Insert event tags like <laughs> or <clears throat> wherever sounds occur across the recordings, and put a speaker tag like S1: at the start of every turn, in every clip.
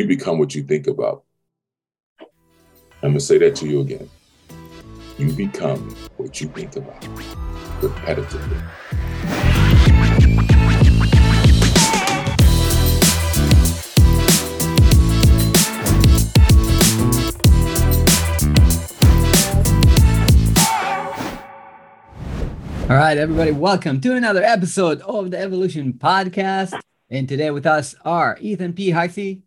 S1: You become what you think about. I'm going to say that to you again. You become what you think about repetitively.
S2: All right, everybody, welcome to another episode of the Evolution Podcast. And today with us are Ethan P. Heisey.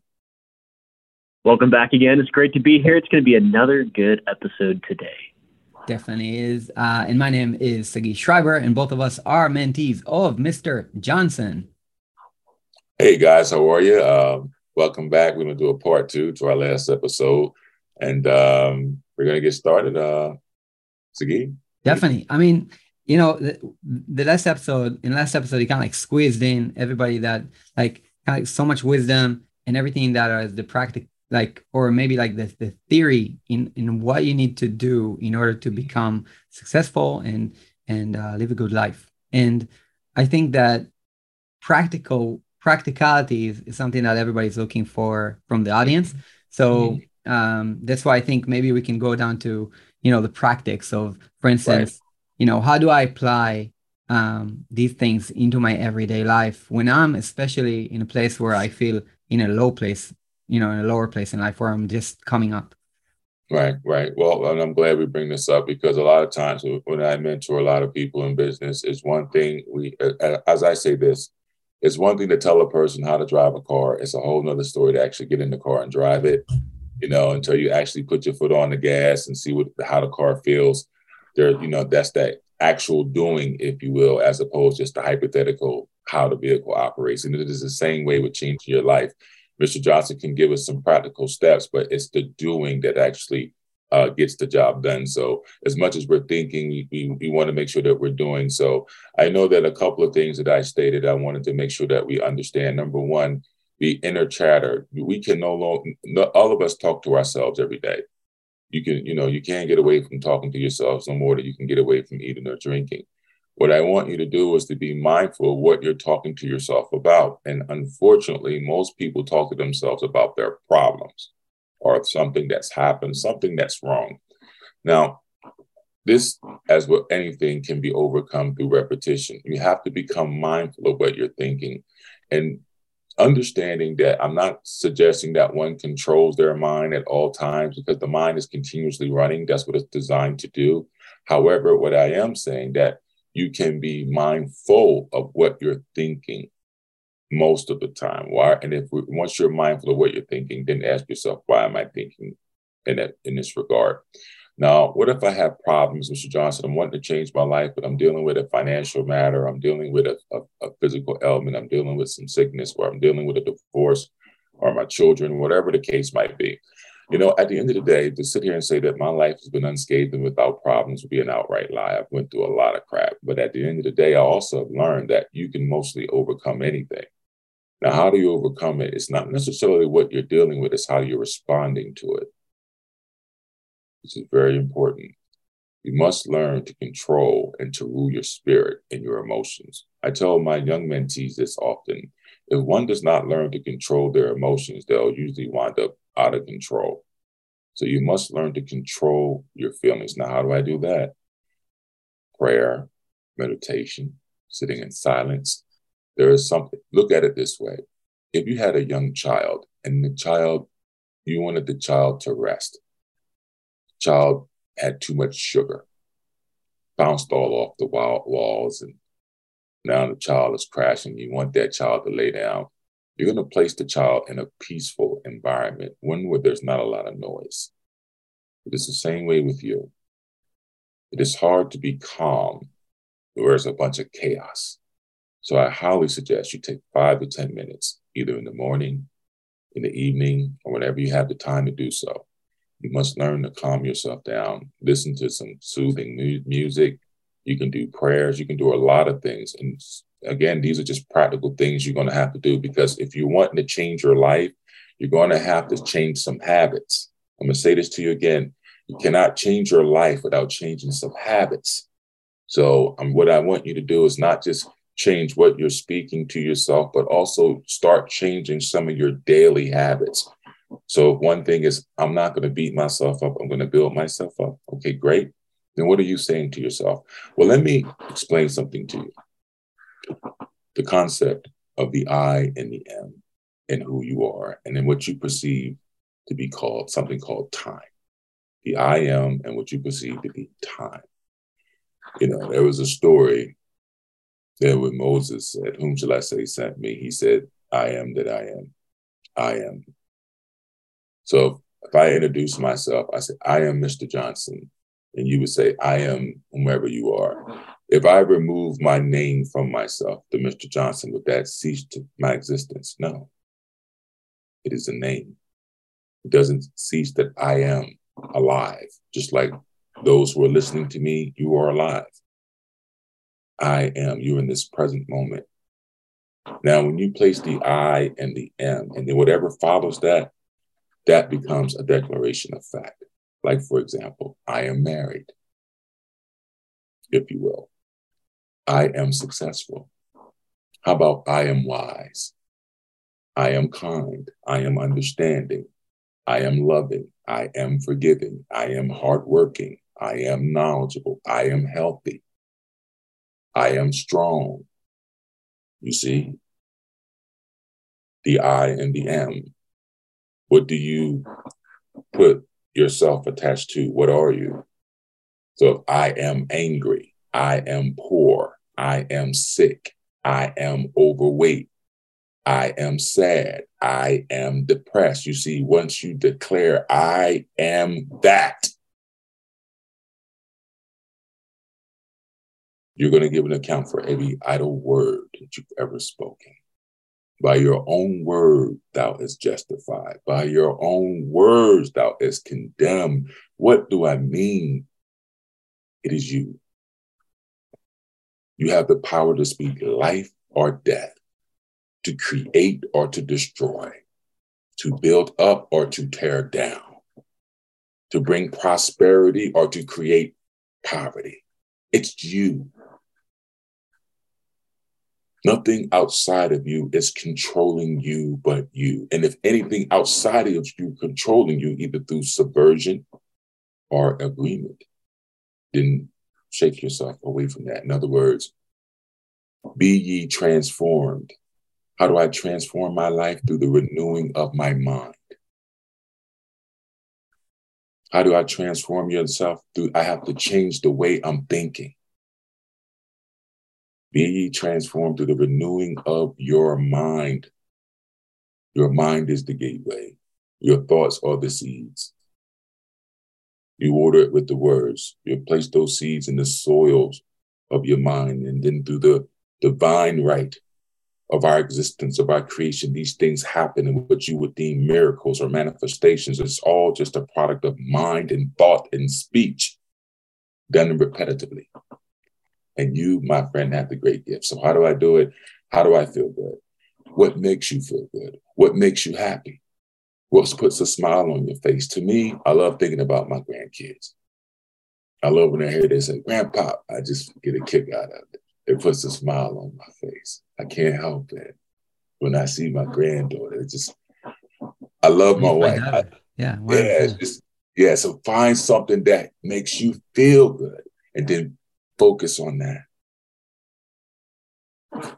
S3: Welcome back again. It's great to be here. It's going to be another good episode today.
S2: Definitely is. Uh, and my name is Sagi Shrieber, and both of us are mentees of Mr. Johnson.
S1: Hey, guys, how are you? Um, welcome back. We're going to do a part two to our last episode. And um, we're going to get started. Uh, Sagi?
S2: Definitely. I mean, you know, the, the last episode, in the last episode, he kind of like squeezed in everybody that like kind of like so much wisdom and everything that is the practical, like, or maybe like the, the theory in, in what you need to do in order to become successful and, and uh, live a good life. And I think that practical practicality is, is something that everybody's looking for from the audience. So mm-hmm. um, that's why I think maybe we can go down to, you know, the practice of, for instance, right you know how do i apply um, these things into my everyday life when i'm especially in a place where i feel in a low place you know in a lower place in life where i'm just coming up
S1: right right well i'm glad we bring this up because a lot of times when i mentor a lot of people in business it's one thing we as i say this it's one thing to tell a person how to drive a car it's a whole nother story to actually get in the car and drive it you know until you actually put your foot on the gas and see what how the car feels there, you know, that's that actual doing, if you will, as opposed just the hypothetical how the vehicle operates. And it is the same way with changing your life. Mr. Johnson can give us some practical steps, but it's the doing that actually uh, gets the job done. So as much as we're thinking, we, we, want to make sure that we're doing. So I know that a couple of things that I stated, I wanted to make sure that we understand. Number one, the inner chatter. We can no longer, all of us talk to ourselves every day you can, you know, you can't get away from talking to yourself no more than you can get away from eating or drinking. What I want you to do is to be mindful of what you're talking to yourself about. And unfortunately, most people talk to themselves about their problems or something that's happened, something that's wrong. Now, this, as with anything, can be overcome through repetition. You have to become mindful of what you're thinking. And understanding that I'm not suggesting that one controls their mind at all times because the mind is continuously running. That's what it's designed to do. However, what I am saying that you can be mindful of what you're thinking most of the time. Why? And if once you're mindful of what you're thinking, then ask yourself, why am I thinking in that in this regard? Now, what if I have problems, Mr. Johnson? I'm wanting to change my life, but I'm dealing with a financial matter. I'm dealing with a, a, a physical ailment. I'm dealing with some sickness, or I'm dealing with a divorce, or my children, whatever the case might be. You know, at the end of the day, to sit here and say that my life has been unscathed and without problems would be an outright lie. I've went through a lot of crap, but at the end of the day, I also learned that you can mostly overcome anything. Now, how do you overcome it? It's not necessarily what you're dealing with; it's how you're responding to it. This is very important. You must learn to control and to rule your spirit and your emotions. I tell my young mentees this often. If one does not learn to control their emotions, they'll usually wind up out of control. So you must learn to control your feelings. Now, how do I do that? Prayer, meditation, sitting in silence. There is something, look at it this way. If you had a young child and the child, you wanted the child to rest, child had too much sugar, bounced all off the walls, and now the child is crashing. You want that child to lay down. You're going to place the child in a peaceful environment, one where there's not a lot of noise. It is the same way with you. It is hard to be calm where there's a bunch of chaos. So I highly suggest you take five to 10 minutes, either in the morning, in the evening, or whenever you have the time to do so. You must learn to calm yourself down, listen to some soothing mu- music. You can do prayers, you can do a lot of things. And again, these are just practical things you're going to have to do because if you're wanting to change your life, you're going to have to change some habits. I'm going to say this to you again. You cannot change your life without changing some habits. So, um, what I want you to do is not just change what you're speaking to yourself, but also start changing some of your daily habits So one thing is, I'm not going to beat myself up. I'm going to build myself up. Okay, great. Then what are you saying to yourself? Well, let me explain something to you. The concept of the I and the M and who you are, and then what you perceive to be called something called time. The I am and what you perceive to be time. You know, there was a story there when Moses said, Whom shall I say sent me? He said, I am that I am. I am. So if I introduce myself, I say, I am Mr. Johnson. And you would say, I am whomever you are. If I remove my name from myself, the Mr. Johnson, would that cease to my existence? No. It is a name. It doesn't cease that I am alive. Just like those who are listening to me, you are alive. I am. You're in this present moment. Now, when you place the I and the M, and then whatever follows that, that becomes a declaration of fact. Like, for example, I am married, if you will. I am successful. How about I am wise? I am kind. I am understanding. I am loving. I am forgiving. I am hardworking. I am knowledgeable. I am healthy. I am strong. You see, the I and the M. What do you put yourself attached to? What are you? So if I am angry, I am poor, I am sick, I am overweight, I am sad, I am depressed. You see, once you declare, I am that, you're going to give an account for every idle word that you've ever spoken. By your own word, thou is justified. By your own words, thou is condemned. What do I mean? It is you. You have the power to speak life or death, to create or to destroy, to build up or to tear down, to bring prosperity or to create poverty. It's you. Nothing outside of you is controlling you but you. And if anything outside of you controlling you, either through subversion or agreement, then shake yourself away from that. In other words, be ye transformed. How do I transform my life? Through the renewing of my mind. How do I transform yourself? Through I have to change the way I'm thinking. Be ye transformed through the renewing of your mind. Your mind is the gateway. Your thoughts are the seeds. You order it with the words. You place those seeds in the soils of your mind. And then through the divine right of our existence, of our creation, these things happen in what you would deem miracles or manifestations. It's all just a product of mind and thought and speech done repetitively. And you, my friend, have the great gift. So how do I do it? How do I feel good? What makes you feel good? What makes you happy? What puts a smile on your face? To me, I love thinking about my grandkids. I love when I hear they say, Grandpa, I just get a kick out of it. It puts a smile on my face. I can't help it. When I see my granddaughter, it just, I love my wife. I,
S2: yeah.
S1: Yeah, just, yeah. So find something that makes you feel good and then Focus on that.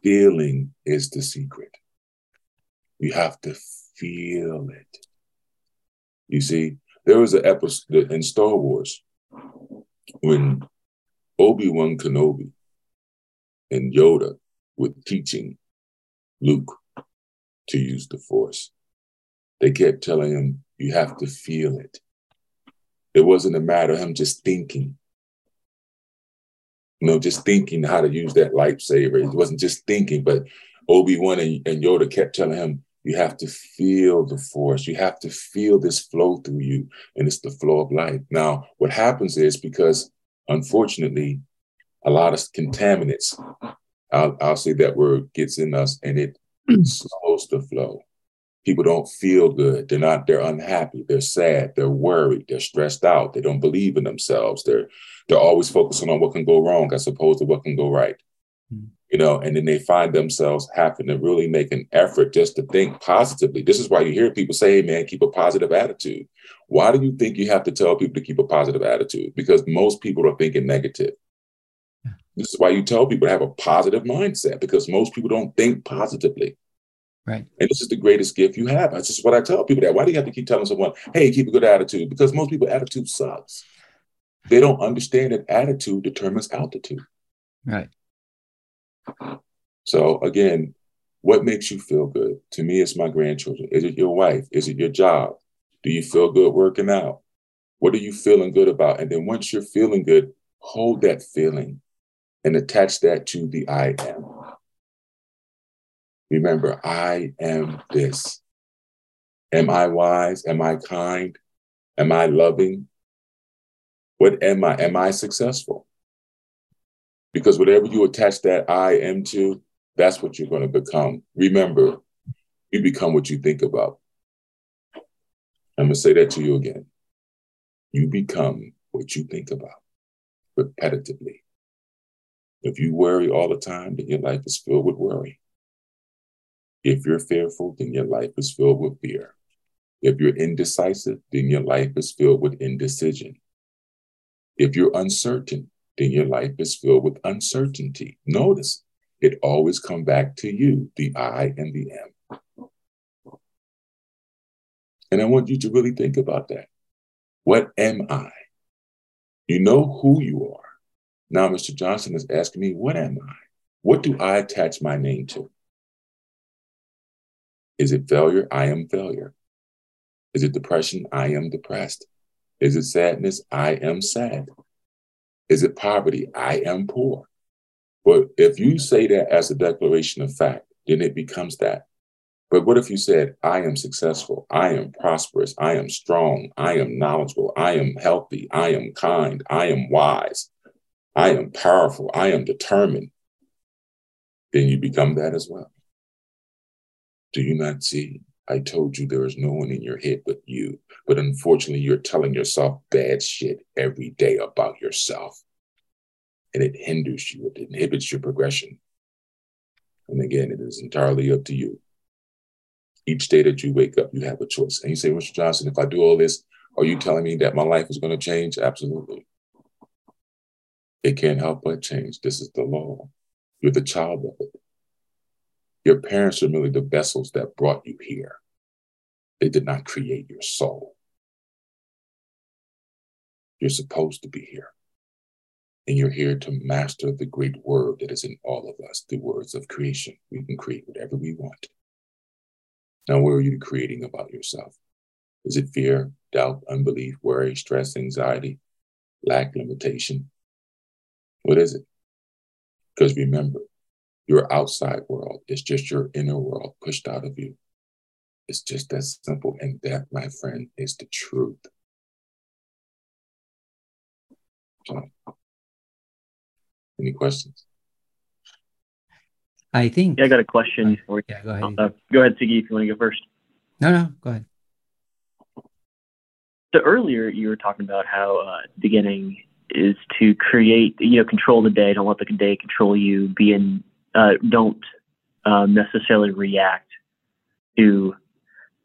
S1: Feeling is the secret. You have to feel it. You see, there was an episode in Star Wars when Obi Wan Kenobi and Yoda were teaching Luke to use the Force. They kept telling him, You have to feel it. It wasn't a matter of him just thinking you know, just thinking how to use that lightsaber. It wasn't just thinking, but Obi-Wan and, and Yoda kept telling him, you have to feel the force. You have to feel this flow through you, and it's the flow of life. Now, what happens is because, unfortunately, a lot of contaminants, I'll, I'll say that word, gets in us, and it <clears throat> slows the flow. People don't feel good. They're not. They're unhappy. They're sad. They're worried. They're stressed out. They don't believe in themselves. They're they're always focusing on what can go wrong as opposed to what can go right. Mm-hmm. you know, and then they find themselves having to really make an effort just to think positively. This is why you hear people say, hey, man, keep a positive attitude. Why do you think you have to tell people to keep a positive attitude? Because most people are thinking negative. This is why you tell people to have a positive mindset because most people don't think positively.
S2: Right.
S1: And this is the greatest gift you have. That's just what I tell people that. Why do you have to keep telling someone, hey, keep a good attitude? Because most people attitude sucks. They don't understand that attitude determines altitude.
S2: Right.
S1: So again, what makes you feel good? To me, it's my grandchildren. Is it your wife? Is it your job? Do you feel good working out? What are you feeling good about? And then once you're feeling good, hold that feeling and attach that to the I am. Remember, I am this. Am I wise? Am I kind? Am I loving? What am I? Am I successful? Because whatever you attach that I am to, that's what you're going to become. Remember, you become what you think about. I'm going to say that to you again. You become what you think about repetitively. If you worry all the time, then your life is filled with worry. If you're fearful, then your life is filled with fear. If you're indecisive, then your life is filled with indecision. If you're uncertain, then your life is filled with uncertainty. Notice it always come back to you, the I and the M. And I want you to really think about that. What am I? You know who you are. Now, Mr. Johnson is asking me, what am I? What do I attach my name to? Is it failure? I am failure. Is it depression? I am depressed. Is it sadness? I am sad. Is it poverty? I am poor. But if you say that as a declaration of fact, then it becomes that. But what if you said, I am successful, I am prosperous, I am strong, I am knowledgeable, I am healthy, I am kind, I am wise, I am powerful, I am determined? Then you become that as well. Do you not see? I told you there is no one in your head but you. But unfortunately, you're telling yourself bad shit every day about yourself. And it hinders you, it inhibits your progression. And again, it is entirely up to you. Each day that you wake up, you have a choice. And you say, Mr. Johnson, if I do all this, are you telling me that my life is going to change? Absolutely. It can't help but change. This is the law. You're the child of it. Your parents are merely the vessels that brought you here. They did not create your soul. You're supposed to be here. And you're here to master the great word that is in all of us, the words of creation. We can create whatever we want. Now, what are you creating about yourself? Is it fear, doubt, unbelief, worry, stress, anxiety, lack, limitation? What is it? Because remember, your outside world is just your inner world pushed out of you. It's just that simple. And that, my friend, is the truth. So, any questions?
S2: I think.
S3: Yeah, I got a question for you.
S2: Yeah, go ahead.
S3: Uh, go ahead, Siggy, if you want to go first.
S2: No, no, go ahead.
S3: So earlier you were talking about how uh, beginning is to create, you know, control the day. Don't let the day control you. Be in, uh, don't um, necessarily react to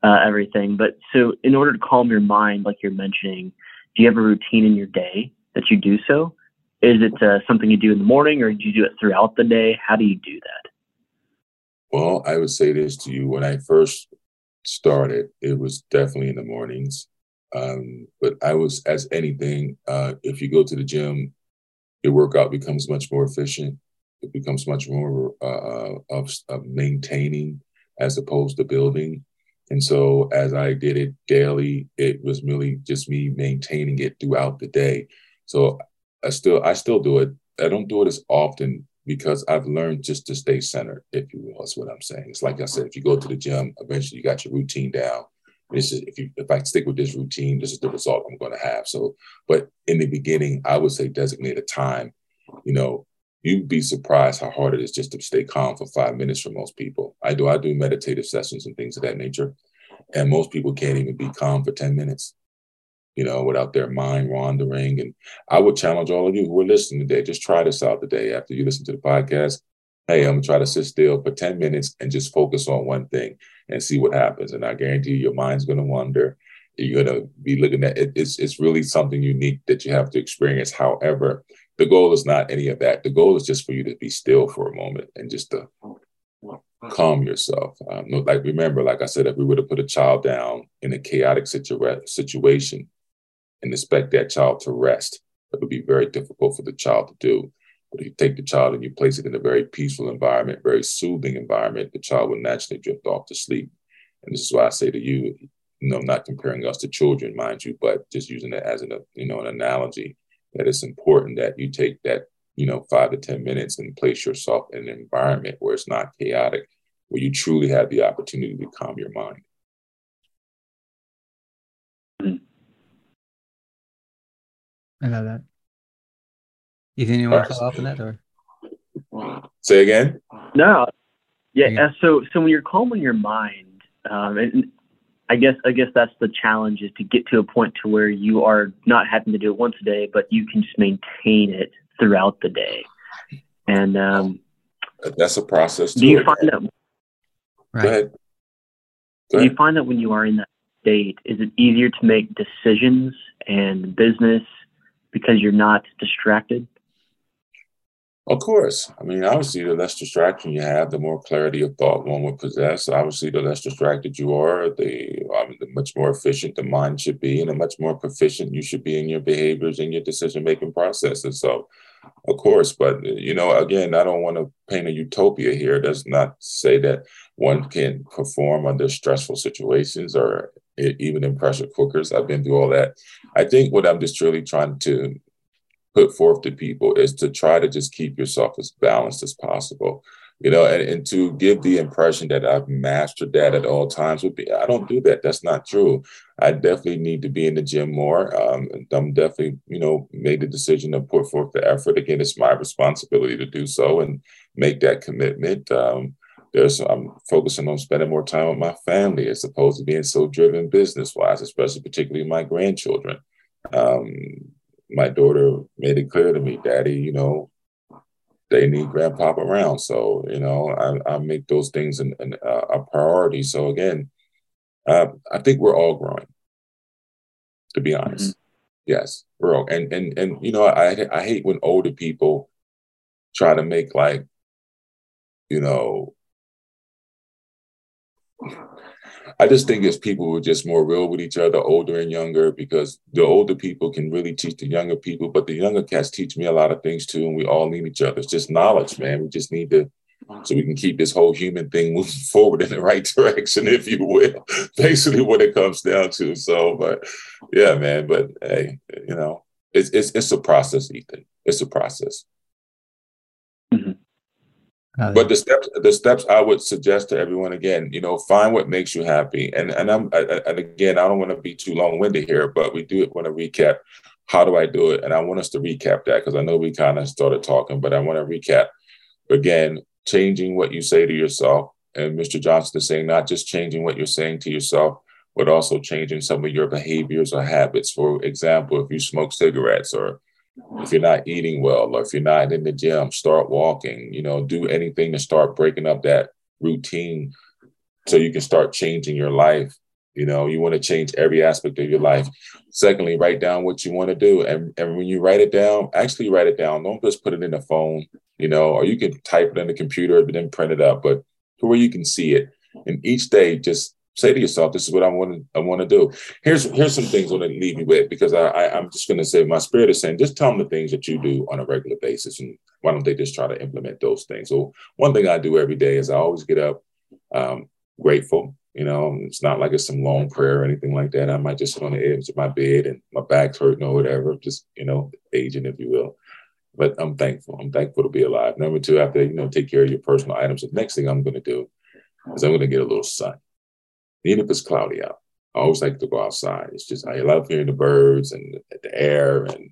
S3: uh, everything. But so, in order to calm your mind, like you're mentioning, do you have a routine in your day that you do so? Is it uh, something you do in the morning, or do you do it throughout the day? How do you do that?
S1: Well, I would say this to you: when I first started, it was definitely in the mornings. Um, but I was, as anything, uh, if you go to the gym, your workout becomes much more efficient. It becomes much more uh, of, of maintaining as opposed to building. And so as I did it daily, it was really just me maintaining it throughout the day. So I still I still do it. I don't do it as often because I've learned just to stay centered, if you will. That's what I'm saying. It's like I said, if you go to the gym, eventually you got your routine down. This is if you if I stick with this routine, this is the result I'm going to have. So, but in the beginning, I would say designate a time. You know, you'd be surprised how hard it is just to stay calm for five minutes for most people. I do I do meditative sessions and things of that nature, and most people can't even be calm for ten minutes. You know, without their mind wandering. And I would challenge all of you who are listening today, just try this out today after you listen to the podcast. hey, I'm gonna try to sit still for 10 minutes and just focus on one thing and see what happens. And I guarantee you, your mind's gonna wander. You're gonna be looking at it. It's it's really something unique that you have to experience. However, the goal is not any of that. The goal is just for you to be still for a moment and just to calm yourself. Um, like remember, like I said, if we were to put a child down in a chaotic situa- situation and expect that child to rest, it would be very difficult for the child to do. But if you take the child and you place it in a very peaceful environment, very soothing environment, the child will naturally drift off to sleep. And this is why I say to you, you know, I'm not comparing us to children, mind you, but just using it as an, you know, an analogy that it's important that you take that, you know, five to 10 minutes and place yourself in an environment where it's not chaotic, where you truly have the opportunity to calm your mind.
S2: I love that. You think you want to follow up on that or?
S1: Say again?
S3: No. Yeah. yeah. So, so when you're calming your mind, um, and I guess, I guess that's the challenge is to get to a point to where you are not having to do it once a day, but you can just maintain it throughout the day. And, um,
S1: that's a process.
S3: Do you it. find that?
S2: Right. Go ahead.
S1: Go ahead.
S3: Do you find that when you are in that state, is it easier to make decisions and business because you're not distracted?
S1: Of course. I mean, obviously, the less distraction you have, the more clarity of thought one would possess. Obviously, the less distracted you are, the, um, the much more efficient the mind should be, and the much more proficient you should be in your behaviors and your decision making processes. So, of course, but you know, again, I don't want to paint a utopia here. It does not say that one can perform under stressful situations or even in pressure cookers. I've been through all that. I think what I'm just really trying to put forth to people is to try to just keep yourself as balanced as possible you know and, and to give the impression that i've mastered that at all times would be i don't do that. That's not true. I definitely need to be in the gym more. Um, i'm definitely you know made the decision to put forth the effort. Again it's my responsibility to do so and make that commitment. Um, there's i'm focusing on spending more time with my family as opposed to being so driven business wise especially particularly my grandchildren. Um, my daughter made it clear to me, Daddy, you know, they need grandpapa around. So, you know, I, I make those things an, an, uh, a priority. So again, uh, I think we're all growing, to be honest. Mm-hmm. Yes, we're all, and, and, and, you know, I, I hate when older people try to make like, you know, I just think it's people who are just more real with each other, older and younger, because the older people can really teach the younger people, but the younger cats teach me a lot of things too, and we all need each other. It's just knowledge, man. We just need to so we can keep this whole human thing <laughs> moving forward in the right direction, if you will. <laughs> Basically, what it comes down to. So, but yeah, man. But hey, you know, it's it's it's a process, Ethan. It's a process. Uh, but the steps, the steps I would suggest to everyone again, you know, find what makes you happy. And and I'm I, and again, I don't want to be too long winded here, but we do want to recap. How do I do it? And I want us to recap that because I know we kind of started talking, but I want to recap again. Changing what you say to yourself, and Mr. Johnson is saying not just changing what you're saying to yourself, but also changing some of your behaviors or habits. For example, if you smoke cigarettes or if you're not eating well or if you're not in the gym, start walking, you know, do anything to start breaking up that routine so you can start changing your life. You know, you want to change every aspect of your life. Secondly, write down what you want to do. And, and when you write it down, actually write it down. Don't just put it in the phone, you know, or you can type it in the computer and then print it up, but to where you can see it. And each day, just say to yourself, "This is what I want to I want to do." Here's here's some things I want to leave you with because I, I am just going to say my spirit is saying just tell them the things that you do on a regular basis, and why don't they just try to implement those things? So one thing I do every day is I always get up um, grateful. You know, it's not like it's some long prayer or anything like that. I might just sit on the edge of my bed and my back's hurting or whatever, just you know, aging if you will. But I'm thankful. I'm thankful to be alive. Number two, after you know, take care of your personal items. The next thing I'm going to do is I'm going to get a little sun even if it's cloudy out. I always like to go outside. It's just I love hearing the birds and the air and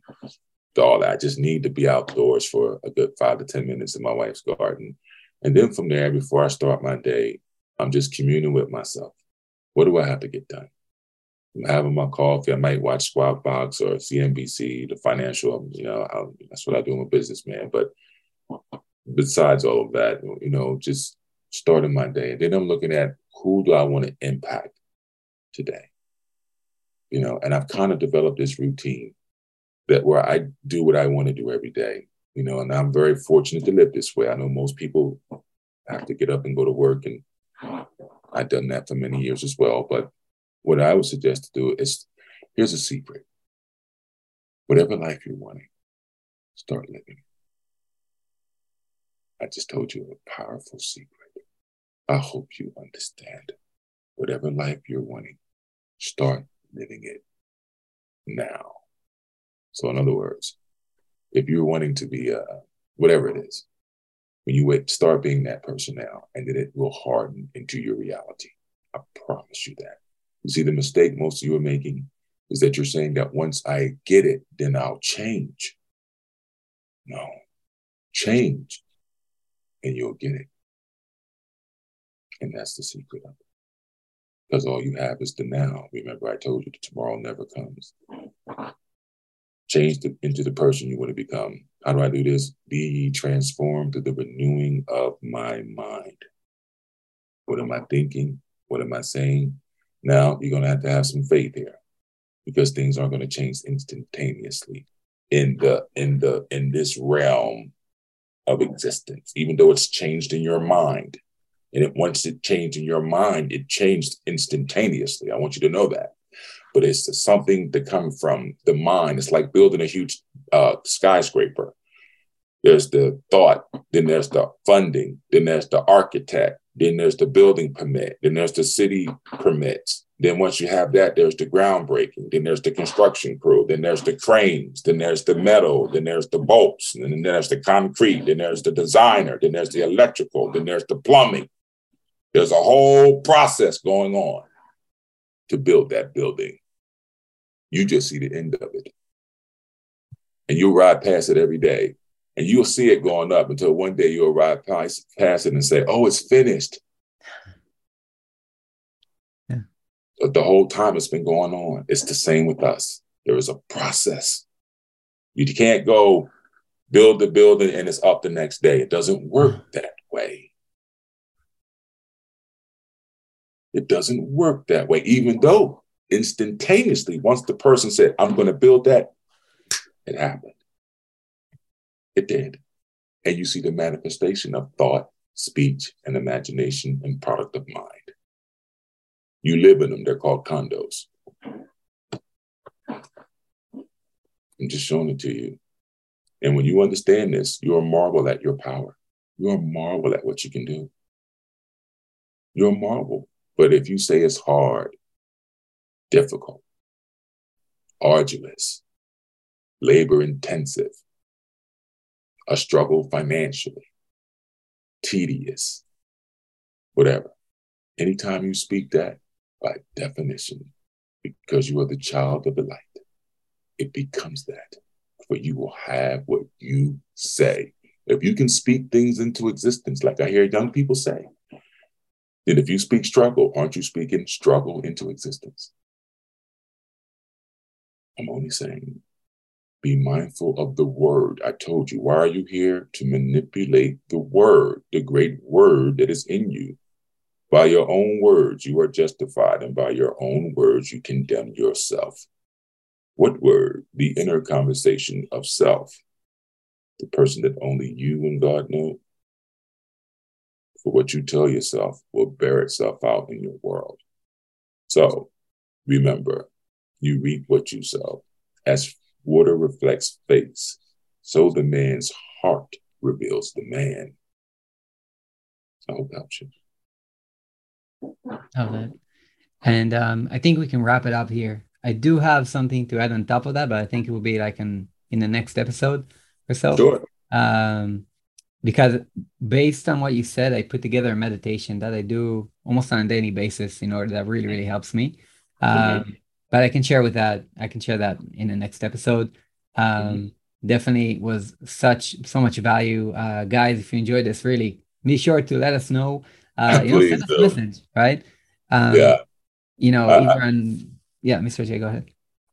S1: all that. I just need to be outdoors for a good five to 10 minutes in my wife's garden. And then from there, before I start my day, I'm just communing with myself. What do I have to get done? I'm having my coffee. I might watch Squawk Box or CNBC, the financial, you know, I'll, that's what I do. I'm a businessman. But besides all of that, you know, just starting my day. And then I'm looking at who do I want to impact today? You know, and I've kind of developed this routine that where I do what I want to do every day. You know, and I'm very fortunate to live this way. I know most people have to get up and go to work, and I've done that for many years as well. But what I would suggest to do is here's a secret. Whatever life you're wanting, start living. I just told you a powerful secret. I hope you understand. Whatever life you're wanting, start living it now. So, in other words, if you're wanting to be uh, whatever it is, when you wait, start being that person now, and then it will harden into your reality. I promise you that. You see, the mistake most of you are making is that you're saying that once I get it, then I'll change. No, change and you'll get it. And that's the secret of it. Because all you have is the now. Remember, I told you that tomorrow never comes. Change the, into the person you want to become. How do I do this? Be transformed through the renewing of my mind. What am I thinking? What am I saying? Now you're going to have to have some faith here because things aren't going to change instantaneously in the in the in this realm of existence even though it's changed in your mind and it once it changed in your mind it changed instantaneously i want you to know that but it's something to come from the mind it's like building a huge uh, skyscraper there's the thought then there's the funding then there's the architect then there's the building permit then there's the city permits then once you have that, there's the groundbreaking. Then there's the construction crew. Then there's the cranes. Then there's the metal. Then there's the bolts. And then there's the concrete. Then there's the designer. Then there's the electrical. Then there's the plumbing. There's a whole process going on to build that building. You just see the end of it. And you ride past it every day. And you'll see it going up until one day you'll ride past, past it and say, oh, it's finished. Yeah. the whole time it's been going on. It's the same with us. There is a process. You can't go build the building and it's up the next day. It doesn't work mm. that way. It doesn't work that way, even though instantaneously, once the person said, I'm going to build that, it happened. It did. And you see the manifestation of thought, speech, and imagination and product of mind. You live in them. They're called condos. I'm just showing it to you. And when you understand this, you're a marvel at your power. You're a marvel at what you can do. You're a marvel. But if you say it's hard, difficult, arduous, labor intensive, a struggle financially, tedious, whatever, anytime you speak that, by definition, because you are the child of the light. It becomes that. For you will have what you say. If you can speak things into existence, like I hear young people say, then if you speak struggle, aren't you speaking struggle into existence? I'm only saying, be mindful of the word. I told you, why are you here? To manipulate the word, the great word that is in you. By your own words, you are justified, and by your own words, you condemn yourself. What word? The inner conversation of self, the person that only you and God know. For what you tell yourself will bear itself out in your world. So remember, you reap what you sow. As water reflects face, so the man's heart reveals the man. I hope that helps you.
S2: Love that. And um, I think we can wrap it up here. I do have something to add on top of that, but I think it will be like in in the next episode or so.
S1: Sure.
S2: Um, because based on what you said, I put together a meditation that I do almost on a daily basis in order that really really helps me. Um, mm-hmm. But I can share with that. I can share that in the next episode. Um, mm-hmm. Definitely was such so much value, uh, guys. If you enjoyed this, really be sure to let us know <laughs> uh, you know, send us a message, right? Um,
S1: yeah.
S2: You know, uh, on, yeah, Mr. J, go ahead.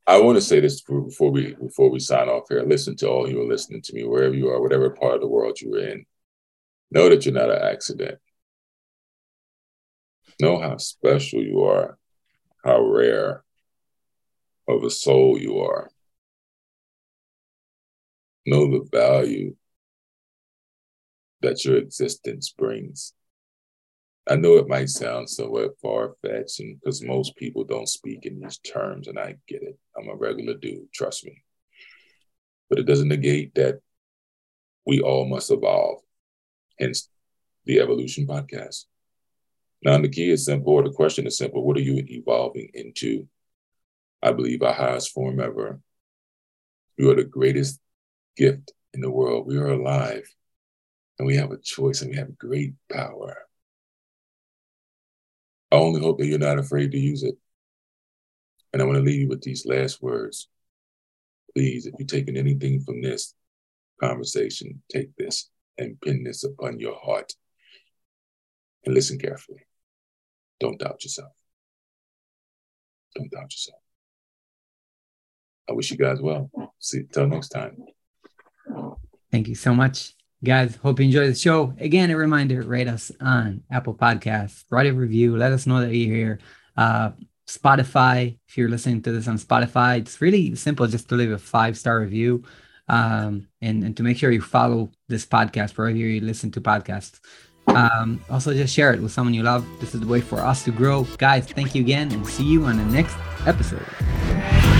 S1: I want to say this before we before we sign off here. Listen to all you are listening to me, wherever you are, whatever part of the world you're in. Know that you're not an accident. Know how special you are, how rare of a soul you are. Know the value that your existence brings. I know it might sound somewhat far fetched, because most people don't speak in these terms, and I get it. I'm a regular dude, trust me. But it doesn't negate that we all must evolve, hence the Evolution Podcast. Now, the key is simple, or the question is simple what are you evolving into? I believe our highest form ever. You are the greatest gift in the world. We are alive, and we have a choice, and we have great power. I only hope that you're not afraid to use it. And I want to leave you with these last words. Please, if you're taking anything from this conversation, take this and pin this upon your heart and listen carefully. Don't doubt yourself. Don't doubt yourself. I wish you guys well. See you till next time.
S2: Thank you so much. Guys, hope you enjoy the show. Again, a reminder, rate us on Apple Podcasts, write a review, let us know that you're here. Uh, Spotify, if you're listening to this on Spotify, it's really simple just to leave a five star review um, and, and to make sure you follow this podcast wherever you listen to podcasts. Um, also, just share it with someone you love. This is the way for us to grow. Guys, thank you again and see you on the next episode.